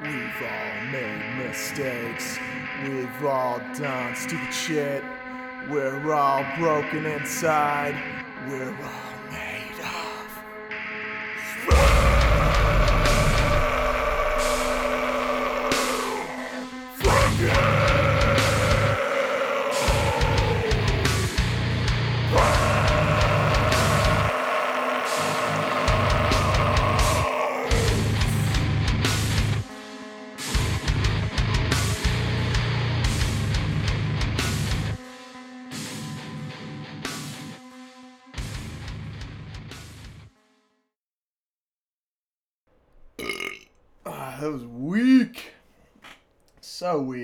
We've all made mistakes. We've all done stupid shit. We're all broken inside. We're all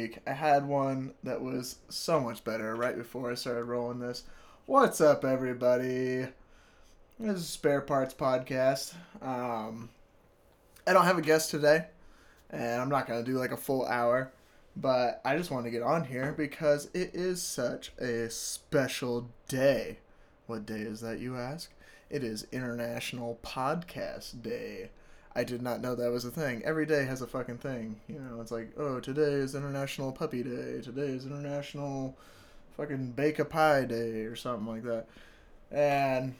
So weak. I had one that was so much better right before I started rolling this. What's up, everybody? This is Spare Parts Podcast. Um, I don't have a guest today, and I'm not going to do like a full hour, but I just want to get on here because it is such a special day. What day is that, you ask? It is International Podcast Day. I did not know that was a thing. Every day has a fucking thing. You know, it's like, oh, today is International Puppy Day. Today is International fucking Bake a Pie Day or something like that. And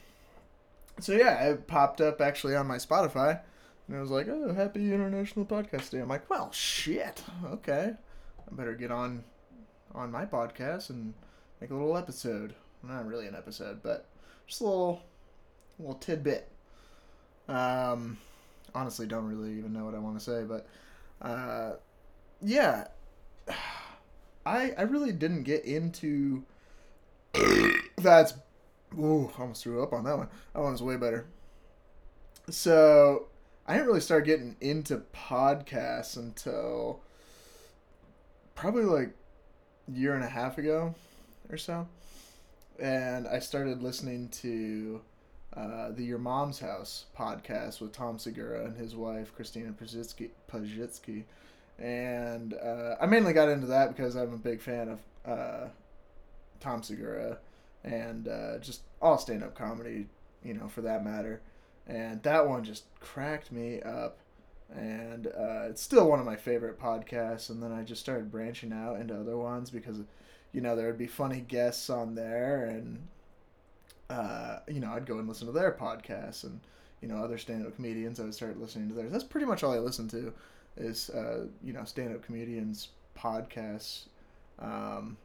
so, yeah, it popped up actually on my Spotify. And it was like, oh, happy International Podcast Day. I'm like, well, shit. Okay. I better get on on my podcast and make a little episode. Not really an episode, but just a little, little tidbit. Um, honestly don't really even know what I want to say, but uh, yeah, I I really didn't get into that's ooh almost threw up on that one. That one was way better. So I didn't really start getting into podcasts until probably like year and a half ago or so, and I started listening to uh, the Your Mom's House podcast with Tom Segura and his wife Christina Pazsitzky. And uh, I mainly got into that because I'm a big fan of uh, Tom Segura and uh, just all stand up comedy, you know, for that matter. And that one just cracked me up. And uh, it's still one of my favorite podcasts. And then I just started branching out into other ones because, you know, there would be funny guests on there and uh, you know, I'd go and listen to their podcasts and, you know, other stand up comedians. I would start listening to theirs. That's pretty much all I listen to is, uh, you know, stand up comedians' podcasts. Um,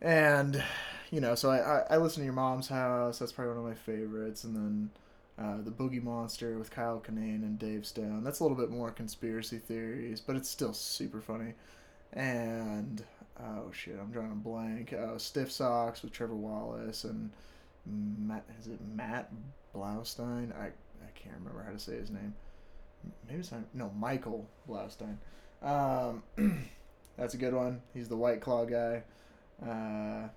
and, you know, so I, I, I, listen to Your Mom's House. That's probably one of my favorites. And then uh, The Boogie Monster with Kyle Kinane and Dave Stone. That's a little bit more conspiracy theories, but it's still super funny. And oh shit, I'm drawing a blank. Uh, Stiff Socks with Trevor Wallace and Matt. Is it Matt Blaustein? I I can't remember how to say his name. Maybe it's not. No, Michael Blaustein. Um, that's a good one. He's the White Claw guy. Uh,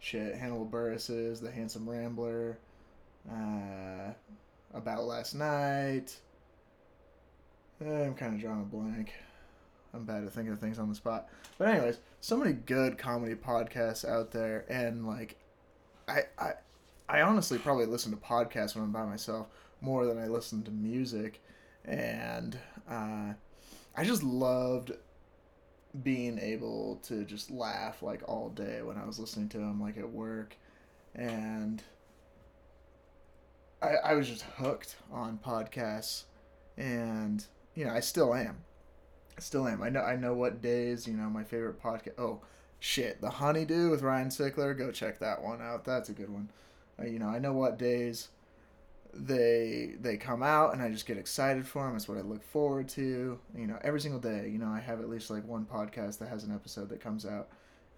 shit, Hannibal Buress is the Handsome Rambler. Uh, about last night. I'm kind of drawing a blank. I'm bad at thinking of things on the spot. But anyways, so many good comedy podcasts out there, and like, I I I honestly probably listen to podcasts when I'm by myself more than I listen to music, and uh, I just loved being able to just laugh like all day when I was listening to them, like at work, and I I was just hooked on podcasts, and you know I still am still am. I know I know what days, you know, my favorite podcast. Oh, shit, The Honeydew with Ryan Sickler. Go check that one out. That's a good one. Uh, you know, I know what days they they come out and I just get excited for them. It's what I look forward to. You know, every single day, you know, I have at least like one podcast that has an episode that comes out.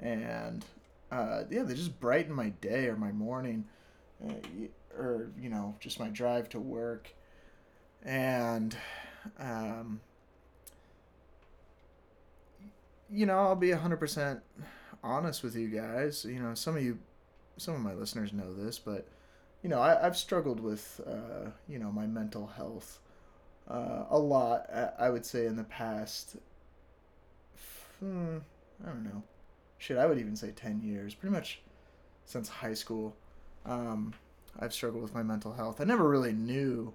And uh, yeah, they just brighten my day or my morning uh, or, you know, just my drive to work. And um, you know, I'll be 100% honest with you guys. You know, some of you, some of my listeners know this, but, you know, I, have struggled with, uh, you know, my mental health uh, a lot, I would say, in the past, hmm, I don't know. Shit, I would even say 10 years. Pretty much since high school, um, I've struggled with my mental health. I never really knew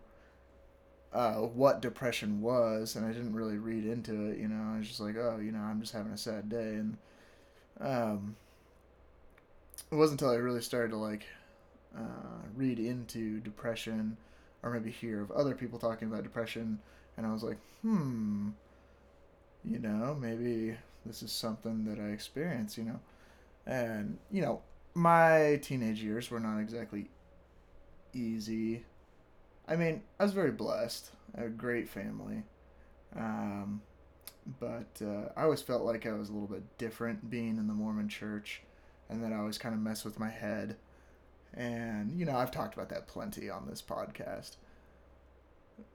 uh, what depression was, and I didn't really read into it. You know, I was just like, oh, you know, I'm just having a sad day, and um, it wasn't until I really started to like uh, read into depression, or maybe hear of other people talking about depression, and I was like, hmm, you know, maybe this is something that I experience. You know, and you know, my teenage years were not exactly easy I mean, I was very blessed. I had a great family. Um, but uh, I always felt like I was a little bit different being in the Mormon church, and that I always kind of mess with my head. And, you know, I've talked about that plenty on this podcast.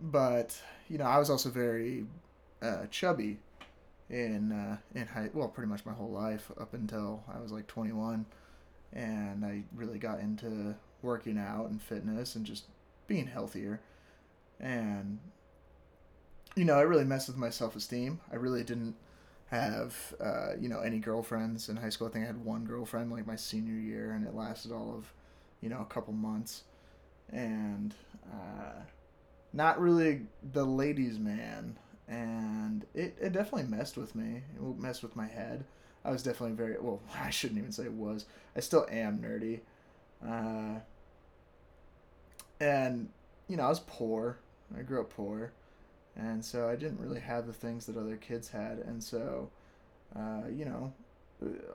But, you know, I was also very uh, chubby in uh, in high well pretty much my whole life up until I was like 21 and I really got into working out and fitness and just being healthier. And, you know, it really messed with my self esteem. I really didn't have, uh, you know, any girlfriends in high school. I think I had one girlfriend like my senior year, and it lasted all of, you know, a couple months. And, uh, not really the ladies' man. And it, it definitely messed with me. It messed with my head. I was definitely very, well, I shouldn't even say it was. I still am nerdy. Uh, and you know I was poor. I grew up poor, and so I didn't really have the things that other kids had, and so uh, you know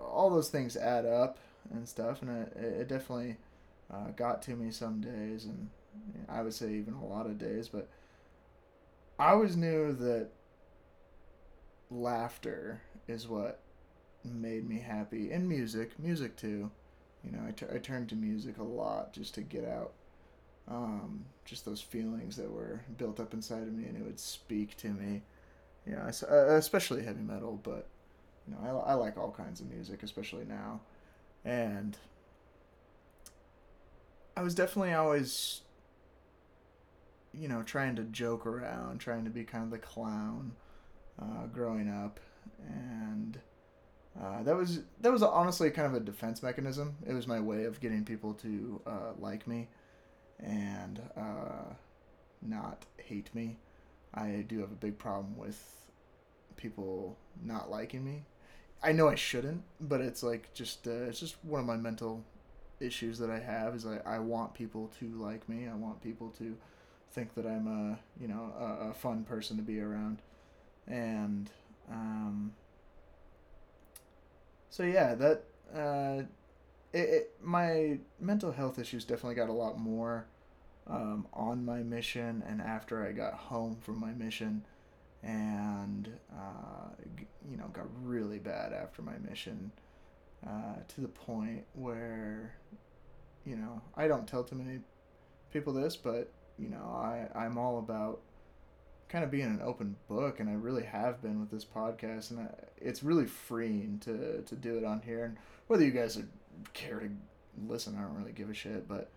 all those things add up and stuff, and it, it definitely uh, got to me some days, and I would say even a lot of days, but I always knew that laughter is what made me happy, and music, music too. You know, I, t- I turned to music a lot just to get out um, just those feelings that were built up inside of me, and it would speak to me. Know, uh, especially heavy metal, but you know, I, I like all kinds of music, especially now, and I was definitely always, you know, trying to joke around, trying to be kind of the clown, uh, growing up, and. Uh, that was that was honestly kind of a defense mechanism. It was my way of getting people to uh, like me and uh, not hate me. I do have a big problem with people not liking me. I know I shouldn't, but it's like just uh, it's just one of my mental issues that I have is I, I want people to like me. I want people to think that I'm a you know a, a fun person to be around, and um, so yeah that uh, it, it, my mental health issues definitely got a lot more um, on my mission and after I got home from my mission, and uh, you know got really bad after my mission, uh, to the point where, you know, I don't tell too many people this, but you know, I I'm all about kind of being an open book and I really have been with this podcast and I, it's really freeing to to do it on here and whether you guys care to listen. I don't really give a shit but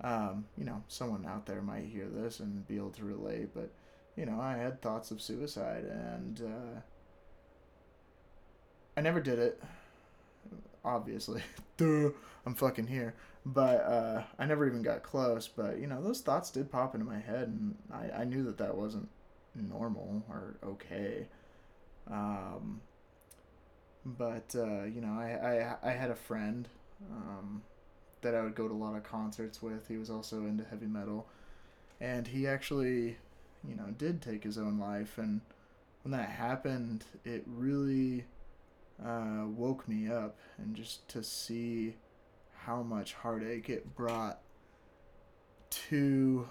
um, you know someone out there might hear this and be able to relate but you know I had thoughts of suicide and uh, I never did it obviously. Duh, I'm fucking here. But uh, I never even got close but you know those thoughts did pop into my head and I, I knew that that wasn't normal or okay. Um, but uh, you know, I, I I had a friend um, that I would go to a lot of concerts with. He was also into heavy metal, and he actually, you know, did take his own life. And when that happened, it really uh, woke me up, and just to see how much heartache it brought to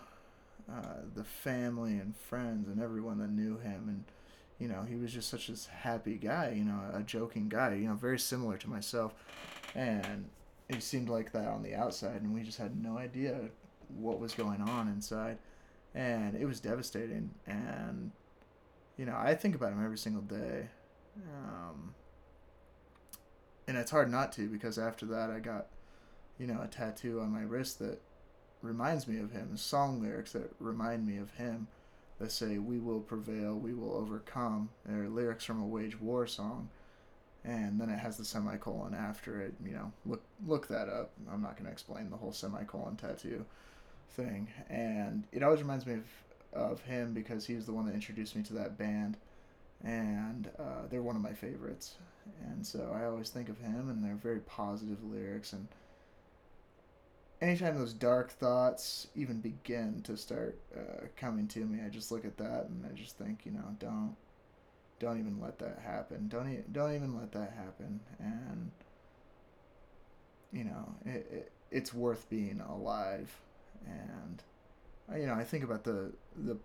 uh, the family and friends and everyone that knew him and you know he was just such a happy guy you know a joking guy you know very similar to myself and he seemed like that on the outside and we just had no idea what was going on inside and it was devastating and you know i think about him every single day um, and it's hard not to because after that i got you know a tattoo on my wrist that reminds me of him, song lyrics that remind me of him that say, We will prevail, we will overcome. They're lyrics from a Wage War song. And then it has the semicolon after it. You know, look look that up. I'm not going to explain the whole semicolon tattoo thing. And it always reminds me of of him because he was the one that introduced me to that band, and uh, they're one of my favorites. And so I always think of him, and they're very positive lyrics. And anytime those dark thoughts even begin to start uh, coming to me, I just look at that and I just think, you know, don't, don't even let that happen. Don't even, don't even let that happen. And you know, it, it it's worth being alive. And you know, I think about the the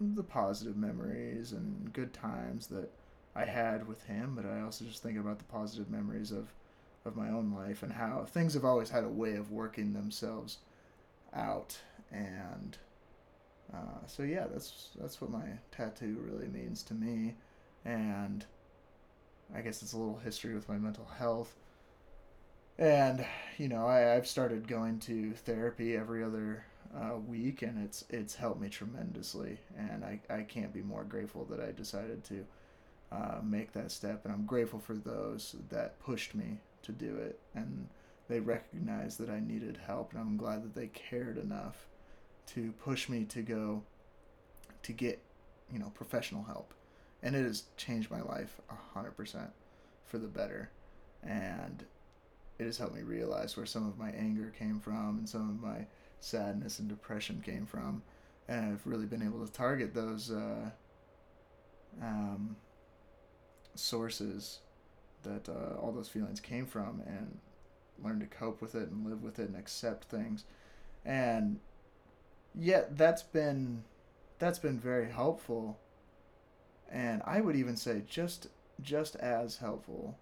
the positive memories and good times that I had with him, but I also just think about the positive memories of of my own life and how things have always had a way of working themselves out and uh, so yeah that's that's what my tattoo really means to me and I guess it's a little history with my mental health. And you know I, I've started going to therapy every other uh, week and it's it's helped me tremendously. And I, I can't be more grateful that I decided to uh, make that step. And I'm grateful for those that pushed me to do it and they recognized that I needed help and I'm glad that they cared enough to push me to go to get you know professional help and it has changed my life 100% for the better and it has helped me realize where some of my anger came from and some of my sadness and depression came from. And I've really been able to target those uh, um, sources that uh, all those feelings came from and learn to cope with it and live with it and accept things. And yet that's been that's been very helpful and I would even say just just as helpful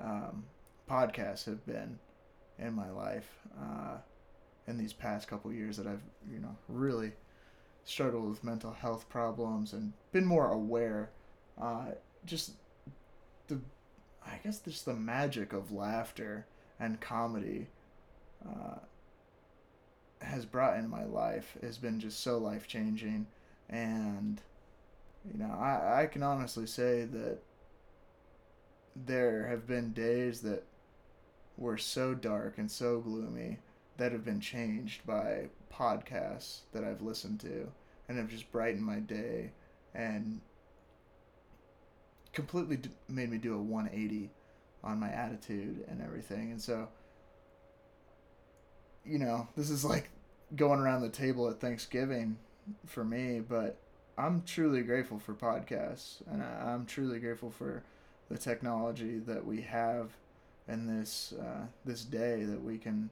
um, podcasts have been in my life uh, in these past couple years that I've you know really struggled with mental health problems and been more aware. Uh, just the I guess just the magic of laughter and comedy uh, has brought in my life has been just so life changing and you know I, I can honestly say that there have been days that were so dark and so gloomy that have been changed by podcasts that I've listened to and have just brightened my day and completely made me do a 180 on my attitude and everything. And so, you know, this is like going around the table at Thanksgiving for me, but I'm truly grateful for podcasts and I'm truly grateful for the technology that we have in this uh, this day that we can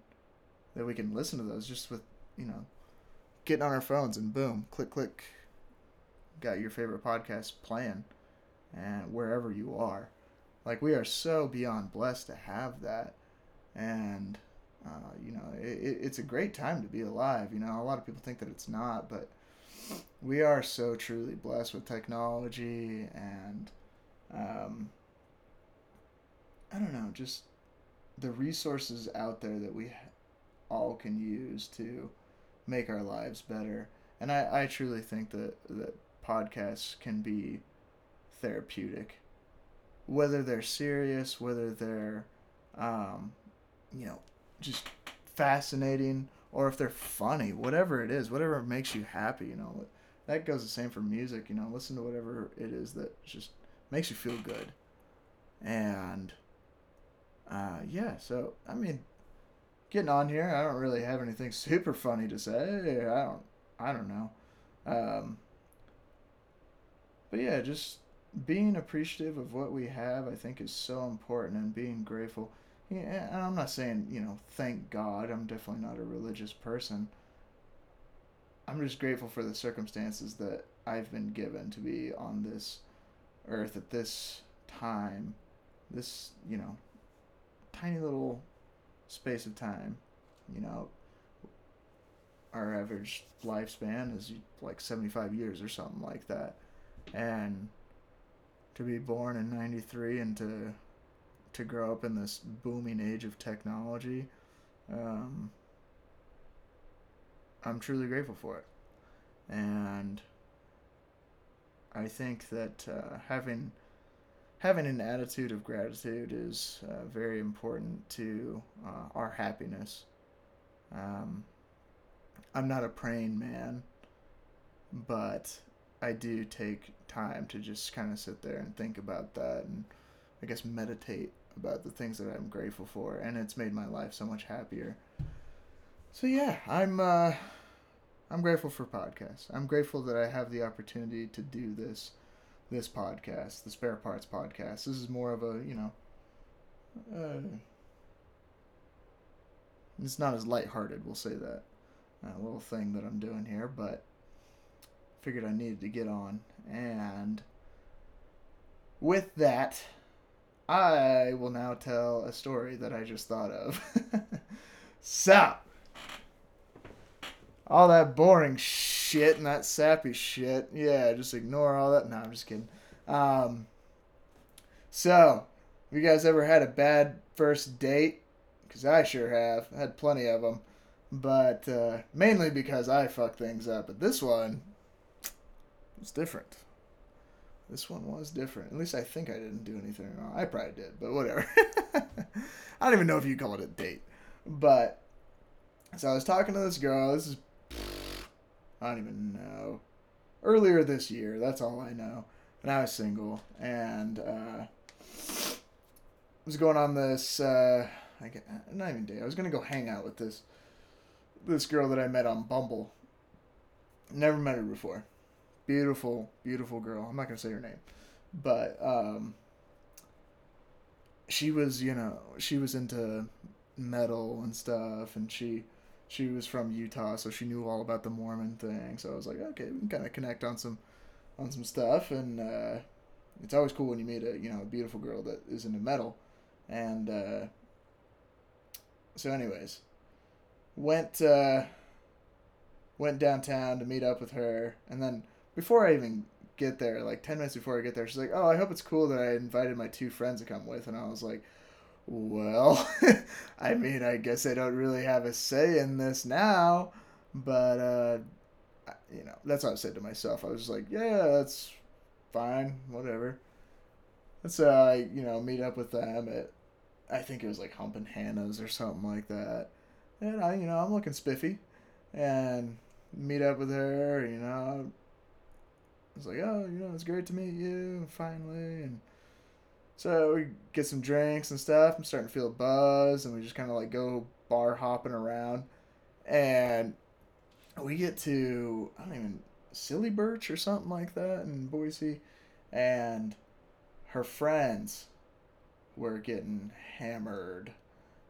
that we can listen to those just with you know getting on our phones and boom click click got your favorite podcast playing and wherever you are. Like we are so beyond blessed to have that and uh, you know it, it's a great time to be alive you know a lot of people think that it's not but we are so truly blessed with technology and um, I don't know, just the resources out there that we all can use to make our lives better. And I, I truly think that, that podcasts can be therapeutic. Whether they're serious, whether they're, um, you know, just fascinating, or if they're funny, whatever it is, whatever makes you happy, you know, that goes the same for music, you know, listen to whatever it is that just makes you feel good. And uh, yeah, so I mean, getting on here, I don't really have anything super funny to say. I don't, I don't know. Um, but yeah, just being appreciative of what we have, I think, is so important, and being grateful. Yeah, and I'm not saying you know, thank God. I'm definitely not a religious person. I'm just grateful for the circumstances that I've been given to be on this earth at this time, this you know, tiny little space of time. You know, our average lifespan is like 75 years or something like that. And to be born in 93 and to to grow up in this booming age of technology, um, I'm truly grateful for it. And I think that uh, having having an attitude of gratitude is uh, very important to uh, our happiness. Um, I'm not a praying man, but I do take time to just kind of sit there and think about that and I guess meditate about the things that I'm grateful for and it's made my life so much happier. So yeah, I'm uh I'm grateful for podcasts. I'm grateful that I have the opportunity to do this this podcast, the Spare Parts podcast. This is more of a, you know, uh, it's not as lighthearted, we'll say that. A little thing that I'm doing here, but figured I needed to get on. And with that, I will now tell a story that I just thought of. so, all that boring shit and that sappy shit, yeah, just ignore all that. No, I'm just kidding. Um, so, have you guys ever had a bad first date? Because I sure have. I had plenty of them. But uh, mainly because I fuck things up. But this one was different. This one was different. At least I think I didn't do anything wrong. I probably did, but whatever. I don't even know if you call it a date. But so I was talking to this girl. This is I don't even know. Earlier this year, that's all I know. And I was single, and uh, was going on this. Uh, I get, not even day. I was gonna go hang out with this this girl that I met on Bumble. Never met her before. Beautiful, beautiful girl. I'm not gonna say her name, but um, she was, you know, she was into metal and stuff, and she she was from Utah, so she knew all about the Mormon thing. So I was like, okay, we can kind of connect on some on some stuff, and uh, it's always cool when you meet a you know a beautiful girl that is into metal, and uh, so anyways, went uh, went downtown to meet up with her, and then before I even get there, like ten minutes before I get there, she's like, "Oh, I hope it's cool that I invited my two friends to come with," and I was like. Well, I mean, I guess I don't really have a say in this now, but uh, you know, that's what I said to myself. I was like, yeah, that's fine, whatever. Let's uh, you know, meet up with them at I think it was like Humpin' Hannah's or something like that. And I, you know, I'm looking spiffy, and meet up with her. You know, I was like, oh, you know, it's great to meet you finally, and so we get some drinks and stuff. I'm starting to feel a buzz, and we just kind of like go bar hopping around, and we get to I don't even Silly Birch or something like that in Boise, and her friends were getting hammered,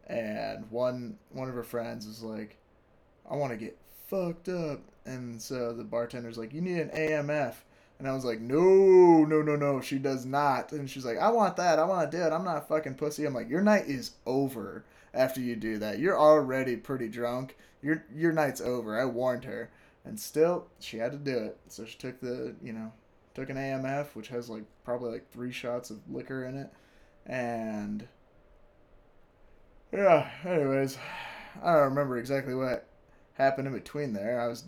and one one of her friends was like, "I want to get fucked up," and so the bartender's like, "You need an AMF." And I was like, no, no, no, no, she does not. And she's like, I want that. I want to do it. I'm not a fucking pussy. I'm like, your night is over after you do that. You're already pretty drunk. Your your night's over. I warned her. And still, she had to do it. So she took the, you know, took an AMF, which has like probably like three shots of liquor in it. And yeah, anyways, I don't remember exactly what happened in between there. I was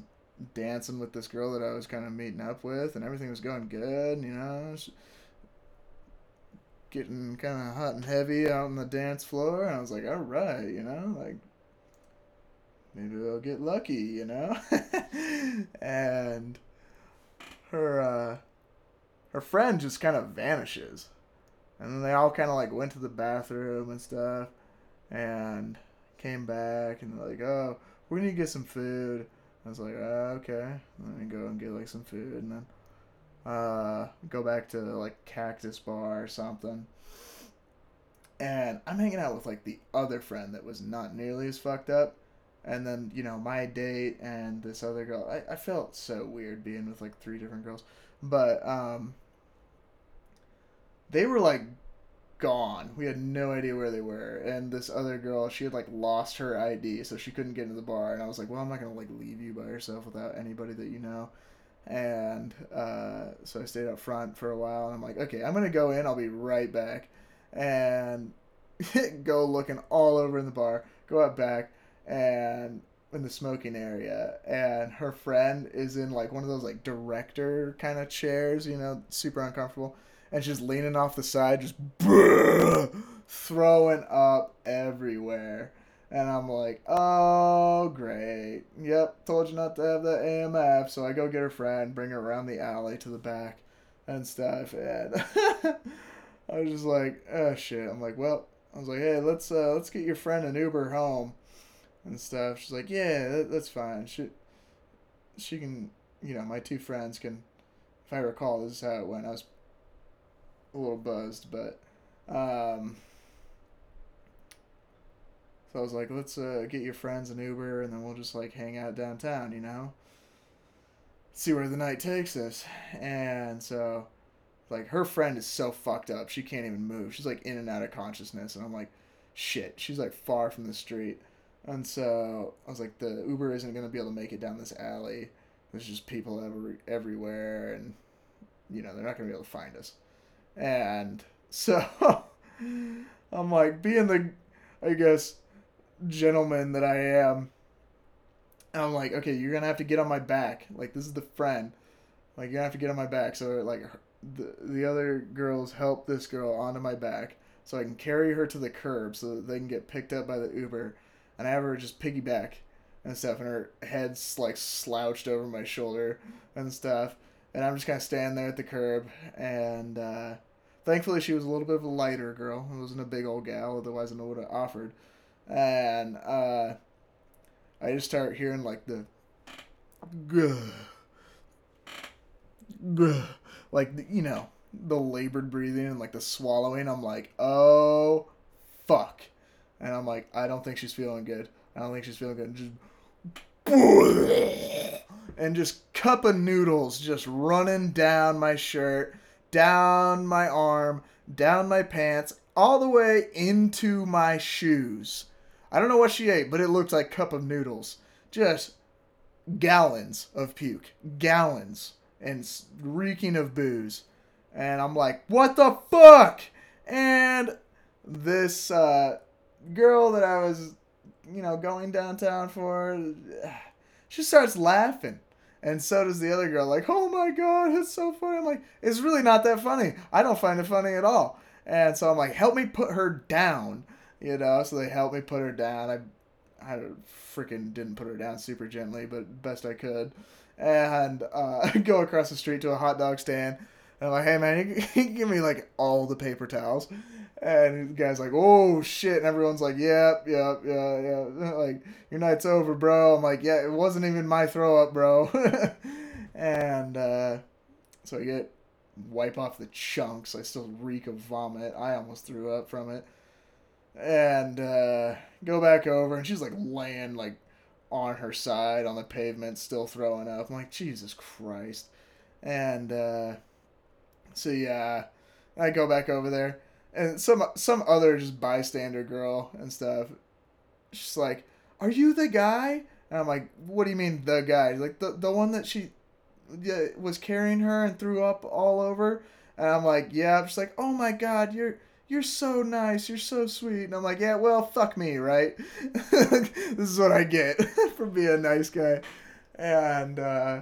dancing with this girl that I was kind of meeting up with, and everything was going good, you know. Getting kind of hot and heavy out on the dance floor, and I was like, all right, you know, like maybe I'll get lucky, you know? and her uh her friend just kind of vanishes. And then they all kind of like went to the bathroom and stuff and came back and they're like, "Oh, we need to get some food." I was like, uh, "Okay." let me go and get like some food and then uh go back to like Cactus Bar or something. And I'm hanging out with like the other friend that was not nearly as fucked up and then you know my date and this other girl I, I felt so weird being with like three different girls but um they were like gone. We had no idea where they were. And this other girl she had like lost her id so she couldn't get into the bar. And i was like well i'm not gonna like leave you by yourself without anybody that you know. And uh, so i stayed up front for a while and i'm like okay i'm gonna go in. I'll be right back. And go looking all over in the bar go out back and in the smoking area. And her friend is in like one of those like director kind of chairs you know super uncomfortable and she's leaning off the side just throwing up everywhere And I'm like, oh, great. Yep, told you not to have the AMF. So I go get her friend, bring her around the alley to the back and stuff. And I was just like, oh, shit. I'm like, well, I was like, hey, let's uh, let's get your friend an Uber home and stuff. She's like, yeah, that, that's fine. She, she can, you know, my two friends can, if I recall, this is how it went. I was a little buzzed, but, um, so I was like, let's uh, get your friends an Uber and then we'll just like hang out downtown, you know? See where the night takes us. And so, like, her friend is so fucked up. She can't even move. She's like in and out of consciousness. And I'm like, shit. She's like far from the street. And so I was like, the Uber isn't to be able to make it down this alley. There's just people every, everywhere. And, you know, they're not to be able to find us. And so I'm like, being the, I guess, gentleman that I am. I'm like, okay, you're gonna have to get on my back. Like this is the friend. Like you're going to have to get on my back. So like the the other girls help this girl onto my back so I can carry her to the curb so that they can get picked up by the Uber. And I have her just piggyback and stuff, and her head's like slouched over my shoulder and stuff. And I'm just kind of standing there at the curb, and uh, thankfully she was a little bit of a lighter girl. It wasn't a big old gal, otherwise I would have offered and uh, I just start hearing like the, like you know the labored breathing and like the swallowing. I'm like, oh, fuck, and I'm like, I don't think she's feeling good. I don't think she's feeling good. Just and just cup of noodles just running down my shirt, down my arm, down my pants, all the way into my shoes. I don't know what she ate, but it looked like cup of noodles. Just gallons of puke, gallons, and reeking of booze. And I'm like, what the fuck? And this uh, girl that I was, you know, going downtown for, she starts laughing. And so does the other girl, like, oh my god, it's so funny. I'm like, it's really not that funny. I don't find it funny at all. And so I'm like, help me put her down you know. So they helped me put her down. I, I freaking didn't put her down super gently, but best I could, and uh, go across the street to a hot dog stand. And I'm like, hey man, you, you give me like all the paper towels. And the guy's like, oh shit. And everyone's like, yep, yep, yeah, yeah. Like, your night's over, bro. I'm like, yeah, it wasn't even my throw up, bro. and uh, so I get wipe off the chunks. I still reek of vomit. I almost threw up from it and uh, go back over, and she's like laying like on her side on the pavement, still throwing up. I'm like, Jesus Christ. And uh, so yeah, I go back over there, and some some other just bystander girl and stuff. She's like, "Are you the guy?" And I'm like, "What do you mean the guy?" like the the one that she yeah, was carrying her and threw up all over. And I'm like, "Yeah." She's like, "Oh my God, you're." you're so nice, you're so sweet. And I'm like, yeah, well, fuck me, right? this is what I get for being a nice guy. And uh,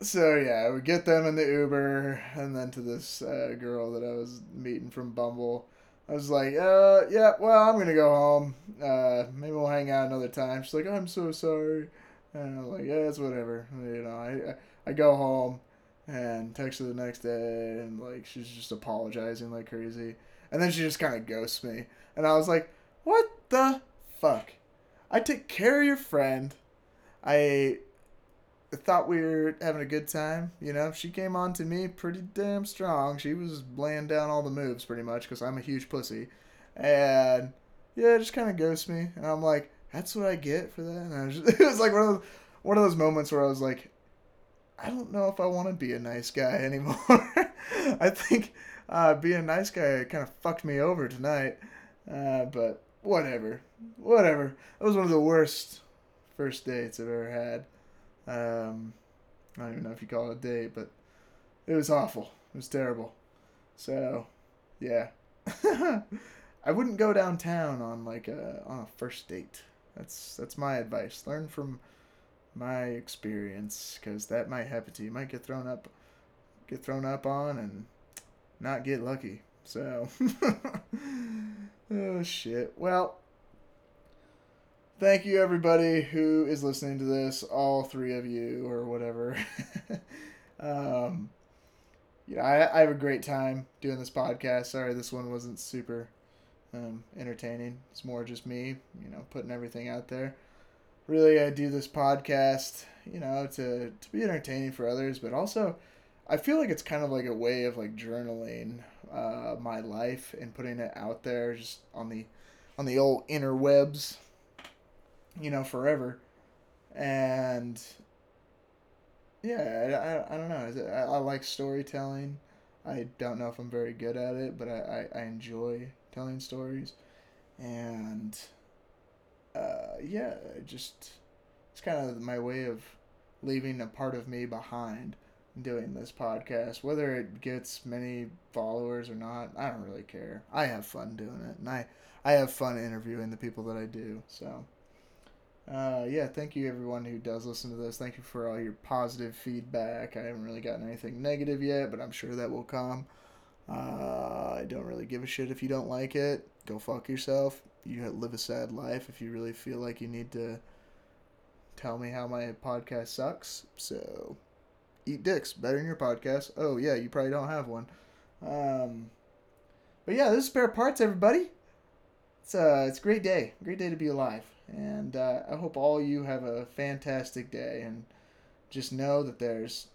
so, yeah, we get them in the Uber, and then to this uh, girl that I was meeting from Bumble. I was like, uh, yeah, well, I'm to go home. Uh, maybe we'll hang out another time. She's like, I'm so sorry. And I'm like, yeah, it's whatever. You know, I, I go home and text her the next day and like she's just apologizing like crazy and then she just kind of ghosts me and i was like what the fuck i took care of your friend i thought we were having a good time you know she came on to me pretty damn strong she was laying down all the moves pretty much because i'm a huge pussy and yeah just kind of ghosts me and i'm like that's what i get for that and just, it was like one of those one of those moments where i was like I don't know if I want to be a nice guy anymore. I think uh, being a nice guy kind of fucked me over tonight. Uh, but whatever. Whatever. That was one of the worst first dates I've ever had. Um, I don't even know if you call it a date, but it was awful. It was terrible. So, yeah. I wouldn't go downtown on like a on a first date. That's that's my advice. Learn from my experience because that might happen to you. You might get thrown up, get thrown up on, and not get lucky. So, oh shit. Well, thank you everybody who is listening to this, all three of you or whatever. um, you know, I, I have a great time doing this podcast. Sorry, this one wasn't super um, entertaining. It's more just me, you know, putting everything out there. Really, I do this podcast, you know, to to be entertaining for others, but also, I feel like it's kind of like a way of like journaling uh, my life and putting it out there, just on the on the old interwebs, you know, forever. And yeah, I, I, I don't know. I, I like storytelling. I don't know if I'm very good at it, but I, I, I enjoy telling stories. And uh, yeah, just it's kind of my way of leaving a part of me behind doing this podcast. Whether it gets many followers or not, I don't really care. I have fun doing it, and I I have fun interviewing the people that I do. So. Uh, yeah, thank you everyone who does listen to this. Thank you for all your positive feedback. I haven't really gotten anything negative yet, but I'm sure that will come. Uh, I don't really give a shit if you don't like it. Go fuck yourself. You live a sad life if you really feel like you need to tell me how my podcast sucks. So, eat dicks. Better than your podcast. Oh, yeah, you probably don't have one. Um, but yeah, this is Spare Parts, everybody. It's, uh, it's a great day. Great day to be alive. And uh, I hope all you have a fantastic day. And just know that there's,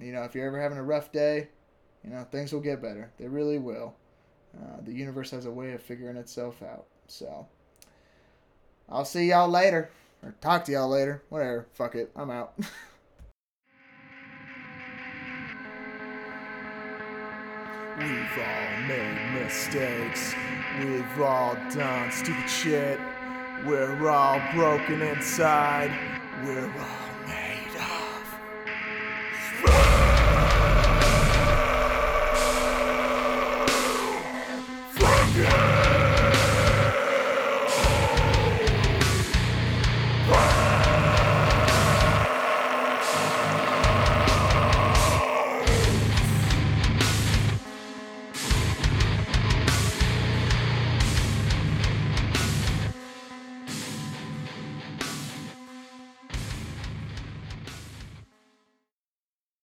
you know, if you're ever having a rough day, you know, things will get better. They really will. Uh, the universe has a way of figuring itself out. So, I'll see y'all later. Or talk to y'all later. Whatever. Fuck it. I'm out. We've all made mistakes. We've all done stupid shit. We're all broken inside. We're all made of. You.